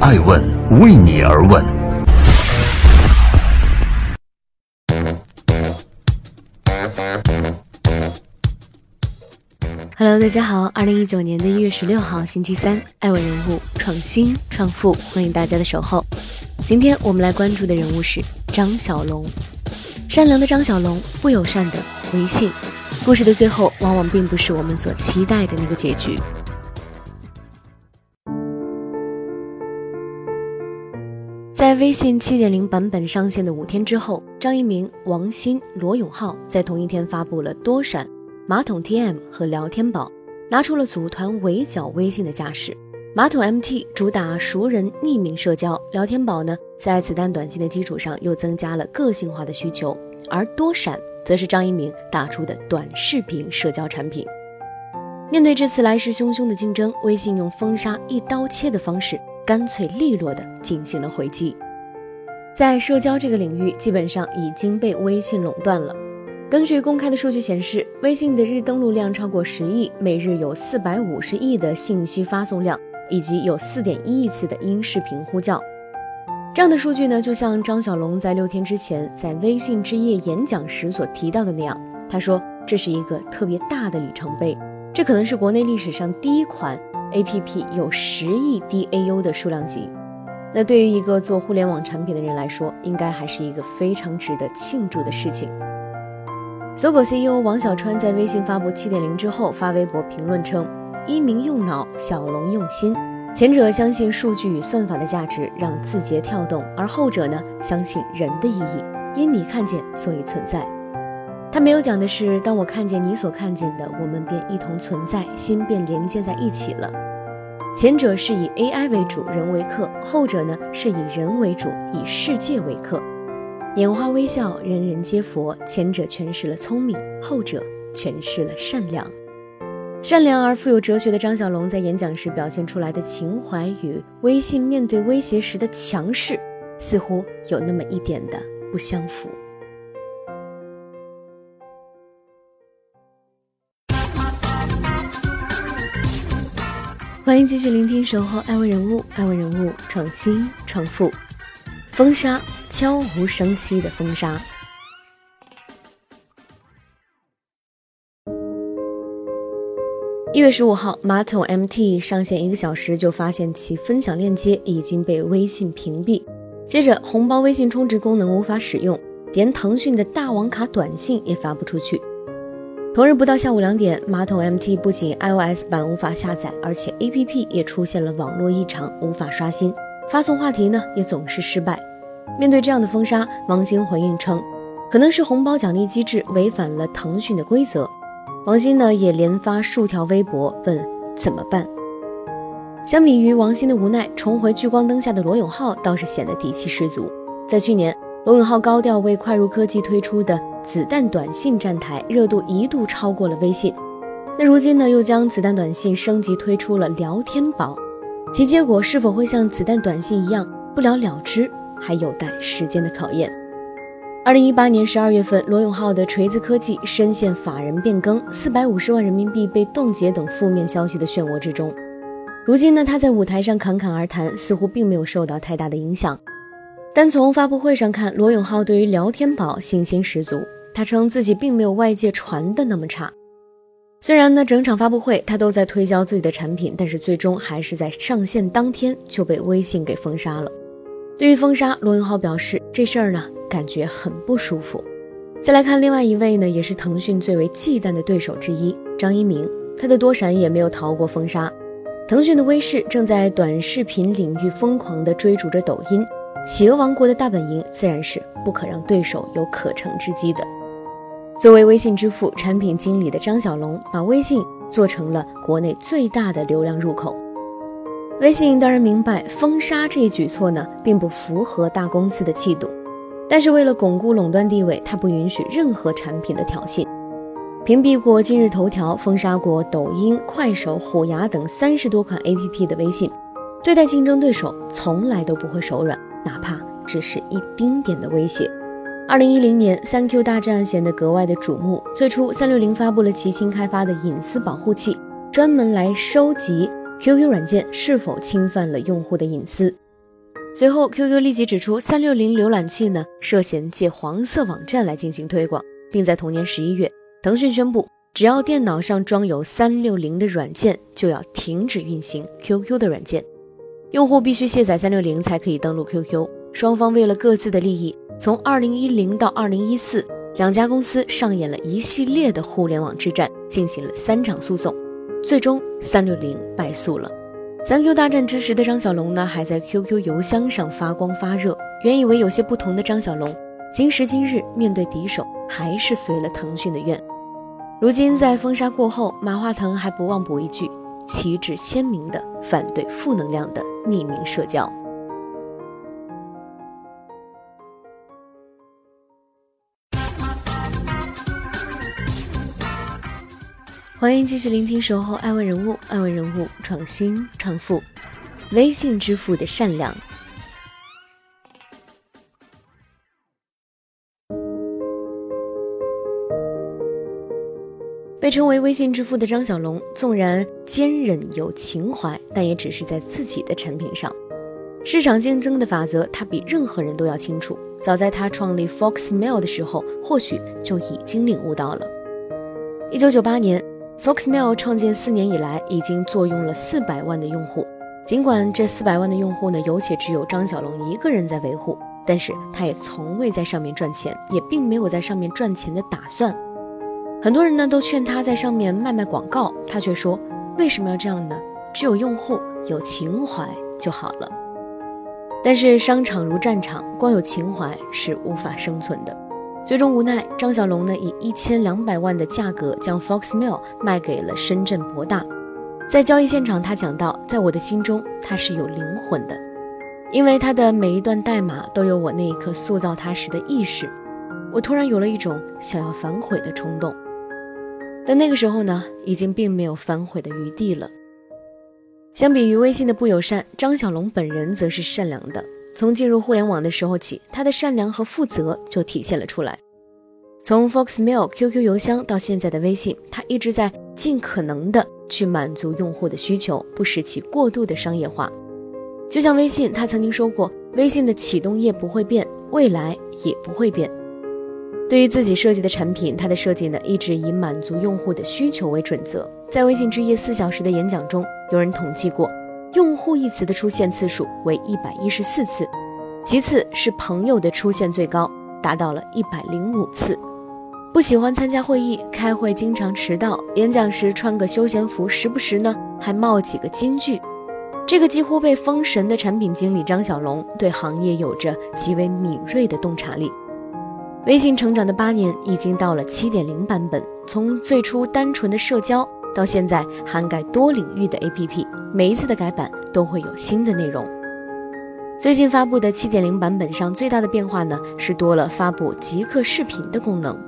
爱问为你而问。Hello，大家好，二零一九年的一月十六号，星期三，爱问人物创新创富，欢迎大家的守候。今天我们来关注的人物是张小龙，善良的张小龙，不友善的微信。故事的最后，往往并不是我们所期待的那个结局。在微信七点零版本上线的五天之后，张一鸣、王鑫、罗永浩在同一天发布了多闪、马桶 TM 和聊天宝，拿出了组团围剿微信的架势。马桶 MT 主打熟人匿名社交，聊天宝呢，在子弹短信的基础上又增加了个性化的需求，而多闪。则是张一鸣打出的短视频社交产品。面对这次来势汹汹的竞争，微信用封杀一刀切的方式，干脆利落地进行了回击。在社交这个领域，基本上已经被微信垄断了。根据公开的数据显示，微信的日登录量超过十亿，每日有四百五十亿的信息发送量，以及有四点一亿次的音视频呼叫。这样的数据呢，就像张小龙在六天之前在微信之夜演讲时所提到的那样，他说这是一个特别大的里程碑，这可能是国内历史上第一款 APP 有十亿 DAU 的数量级。那对于一个做互联网产品的人来说，应该还是一个非常值得庆祝的事情。搜狗 CEO 王小川在微信发布七点零之后发微博评论称：“一鸣用脑，小龙用心。”前者相信数据与算法的价值让字节跳动，而后者呢相信人的意义。因你看见，所以存在。他没有讲的是，当我看见你所看见的，我们便一同存在，心便连接在一起了。前者是以 AI 为主，人为客；后者呢是以人为主，以世界为客。拈花微笑，人人皆佛。前者诠释了聪明，后者诠释了善良。善良而富有哲学的张小龙在演讲时表现出来的情怀与微信面对威胁时的强势，似乎有那么一点的不相符。欢迎继续聆听《守候爱问人物》，爱问人物创新创富，封杀悄无声息的封杀。一月十五号，马桶 MT 上线一个小时就发现其分享链接已经被微信屏蔽，接着红包微信充值功能无法使用，连腾讯的大王卡短信也发不出去。同日不到下午两点，马桶 MT 不仅 iOS 版无法下载，而且 APP 也出现了网络异常，无法刷新，发送话题呢也总是失败。面对这样的封杀，王兴回应称，可能是红包奖励机制违反了腾讯的规则。王鑫呢也连发数条微博问怎么办。相比于王鑫的无奈，重回聚光灯下的罗永浩倒是显得底气十足。在去年，罗永浩高调为快如科技推出的子弹短信站台，热度一度超过了微信。那如今呢，又将子弹短信升级推出了聊天宝，其结果是否会像子弹短信一样不了了之，还有待时间的考验。二零一八年十二月份，罗永浩的锤子科技深陷法人变更、四百五十万人民币被冻结等负面消息的漩涡之中。如今呢，他在舞台上侃侃而谈，似乎并没有受到太大的影响。单从发布会上看，罗永浩对于聊天宝信心十足。他称自己并没有外界传的那么差。虽然呢，整场发布会他都在推销自己的产品，但是最终还是在上线当天就被微信给封杀了。对于封杀，罗永浩表示这事儿呢。感觉很不舒服。再来看另外一位呢，也是腾讯最为忌惮的对手之一张一鸣，他的多闪也没有逃过封杀。腾讯的微视正在短视频领域疯狂地追逐着抖音，企鹅王国的大本营自然是不可让对手有可乘之机的。作为微信支付产品经理的张小龙，把微信做成了国内最大的流量入口。微信当然明白封杀这一举措呢，并不符合大公司的气度。但是为了巩固垄断地位，他不允许任何产品的挑衅。屏蔽过今日头条，封杀过抖音、快手、虎牙等三十多款 APP 的微信，对待竞争对手从来都不会手软，哪怕只是一丁点的威胁。二零一零年，三 Q 大战显得格外的瞩目。最初，三六零发布了其新开发的隐私保护器，专门来收集 QQ 软件是否侵犯了用户的隐私。随后，QQ 立即指出，三六零浏览器呢涉嫌借黄色网站来进行推广，并在同年十一月，腾讯宣布，只要电脑上装有三六零的软件，就要停止运行 QQ 的软件，用户必须卸载三六零才可以登录 QQ。双方为了各自的利益，从二零一零到二零一四，两家公司上演了一系列的互联网之战，进行了三场诉讼，最终三六零败诉了。三 Q 大战之时的张小龙呢，还在 QQ 邮箱上发光发热。原以为有些不同的张小龙，今时今日面对敌手，还是随了腾讯的愿。如今在封杀过后，马化腾还不忘补一句：旗帜鲜明的反对负能量的匿名社交。欢迎继续聆听《守候爱问人物》，爱问人物创新创富，微信支付的善良。被称为微信支付的张小龙，纵然坚韧有情怀，但也只是在自己的产品上。市场竞争的法则，他比任何人都要清楚。早在他创立 Foxmail 的时候，或许就已经领悟到了。一九九八年。Foxmail 创建四年以来，已经坐拥了四百万的用户。尽管这四百万的用户呢，有且只有张小龙一个人在维护，但是他也从未在上面赚钱，也并没有在上面赚钱的打算。很多人呢都劝他在上面卖卖广告，他却说：“为什么要这样呢？只有用户有情怀就好了。”但是商场如战场，光有情怀是无法生存的。最终无奈，张小龙呢以一千两百万的价格将 Foxmail 卖给了深圳博大。在交易现场，他讲到，在我的心中，它是有灵魂的，因为它的每一段代码都有我那一刻塑造它时的意识。我突然有了一种想要反悔的冲动，但那个时候呢，已经并没有反悔的余地了。相比于微信的不友善，张小龙本人则是善良的。从进入互联网的时候起，他的善良和负责就体现了出来。从 Foxmail、QQ 邮箱到现在的微信，他一直在尽可能的去满足用户的需求，不使其过度的商业化。就像微信，他曾经说过，微信的启动页不会变，未来也不会变。对于自己设计的产品，他的设计呢一直以满足用户的需求为准则。在微信之夜四小时的演讲中，有人统计过。用户一词的出现次数为一百一十四次，其次是朋友的出现最高，达到了一百零五次。不喜欢参加会议，开会经常迟到，演讲时穿个休闲服，时不时呢还冒几个金句。这个几乎被封神的产品经理张小龙，对行业有着极为敏锐的洞察力。微信成长的八年，已经到了七点零版本，从最初单纯的社交。到现在涵盖多领域的 APP，每一次的改版都会有新的内容。最近发布的7.0版本上最大的变化呢，是多了发布即刻视频的功能。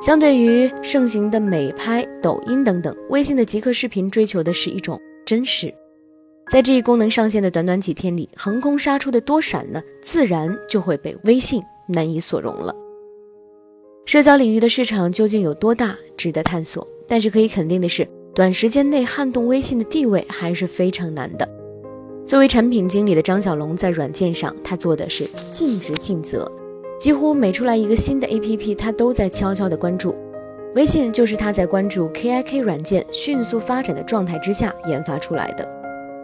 相对于盛行的美拍、抖音等等，微信的即刻视频追求的是一种真实。在这一功能上线的短短几天里，横空杀出的多闪呢，自然就会被微信难以所容了。社交领域的市场究竟有多大，值得探索。但是可以肯定的是，短时间内撼动微信的地位还是非常难的。作为产品经理的张小龙，在软件上他做的是尽职尽责，几乎每出来一个新的 APP，他都在悄悄的关注。微信就是他在关注 KIK 软件迅速发展的状态之下研发出来的。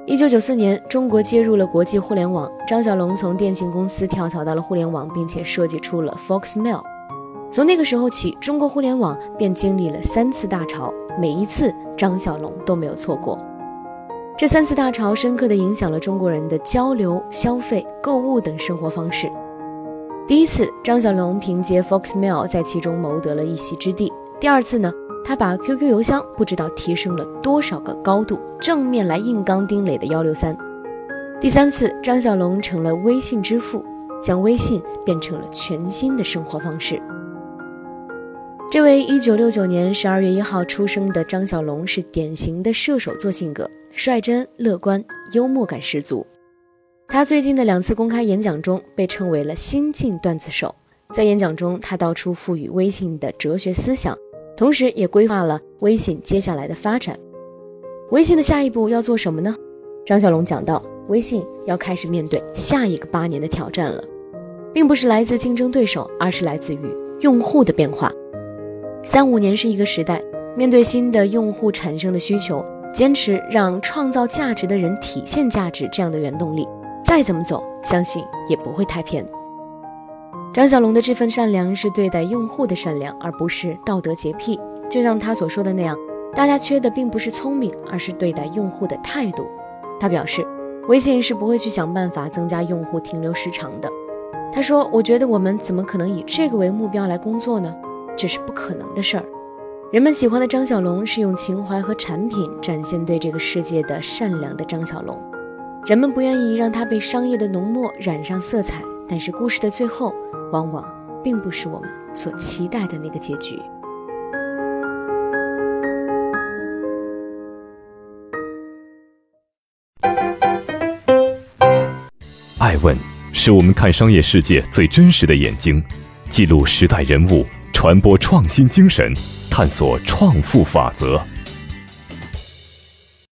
一九九四年，中国接入了国际互联网，张小龙从电信公司跳槽到了互联网，并且设计出了 Foxmail。从那个时候起，中国互联网便经历了三次大潮，每一次张小龙都没有错过。这三次大潮深刻地影响了中国人的交流、消费、购物等生活方式。第一次，张小龙凭借 Foxmail 在其中谋得了一席之地。第二次呢，他把 QQ 邮箱不知道提升了多少个高度，正面来硬刚丁磊的幺六三。第三次，张小龙成了微信之父，将微信变成了全新的生活方式。这位一九六九年十二月一号出生的张小龙是典型的射手座性格，率真、乐观、幽默感十足。他最近的两次公开演讲中被称为了新晋段子手。在演讲中，他道出赋予微信的哲学思想，同时也规划了微信接下来的发展。微信的下一步要做什么呢？张小龙讲到：微信要开始面对下一个八年的挑战了，并不是来自竞争对手，而是来自于用户的变化。三五年是一个时代，面对新的用户产生的需求，坚持让创造价值的人体现价值这样的原动力，再怎么走，相信也不会太偏。张小龙的这份善良是对待用户的善良，而不是道德洁癖。就像他所说的那样，大家缺的并不是聪明，而是对待用户的态度。他表示，微信是不会去想办法增加用户停留时长的。他说：“我觉得我们怎么可能以这个为目标来工作呢？这是不可能的事儿。”人们喜欢的张小龙是用情怀和产品展现对这个世界的善良的张小龙。人们不愿意让他被商业的浓墨染上色彩，但是故事的最后。往往并不是我们所期待的那个结局。爱问是我们看商业世界最真实的眼睛，记录时代人物，传播创新精神，探索创富法则。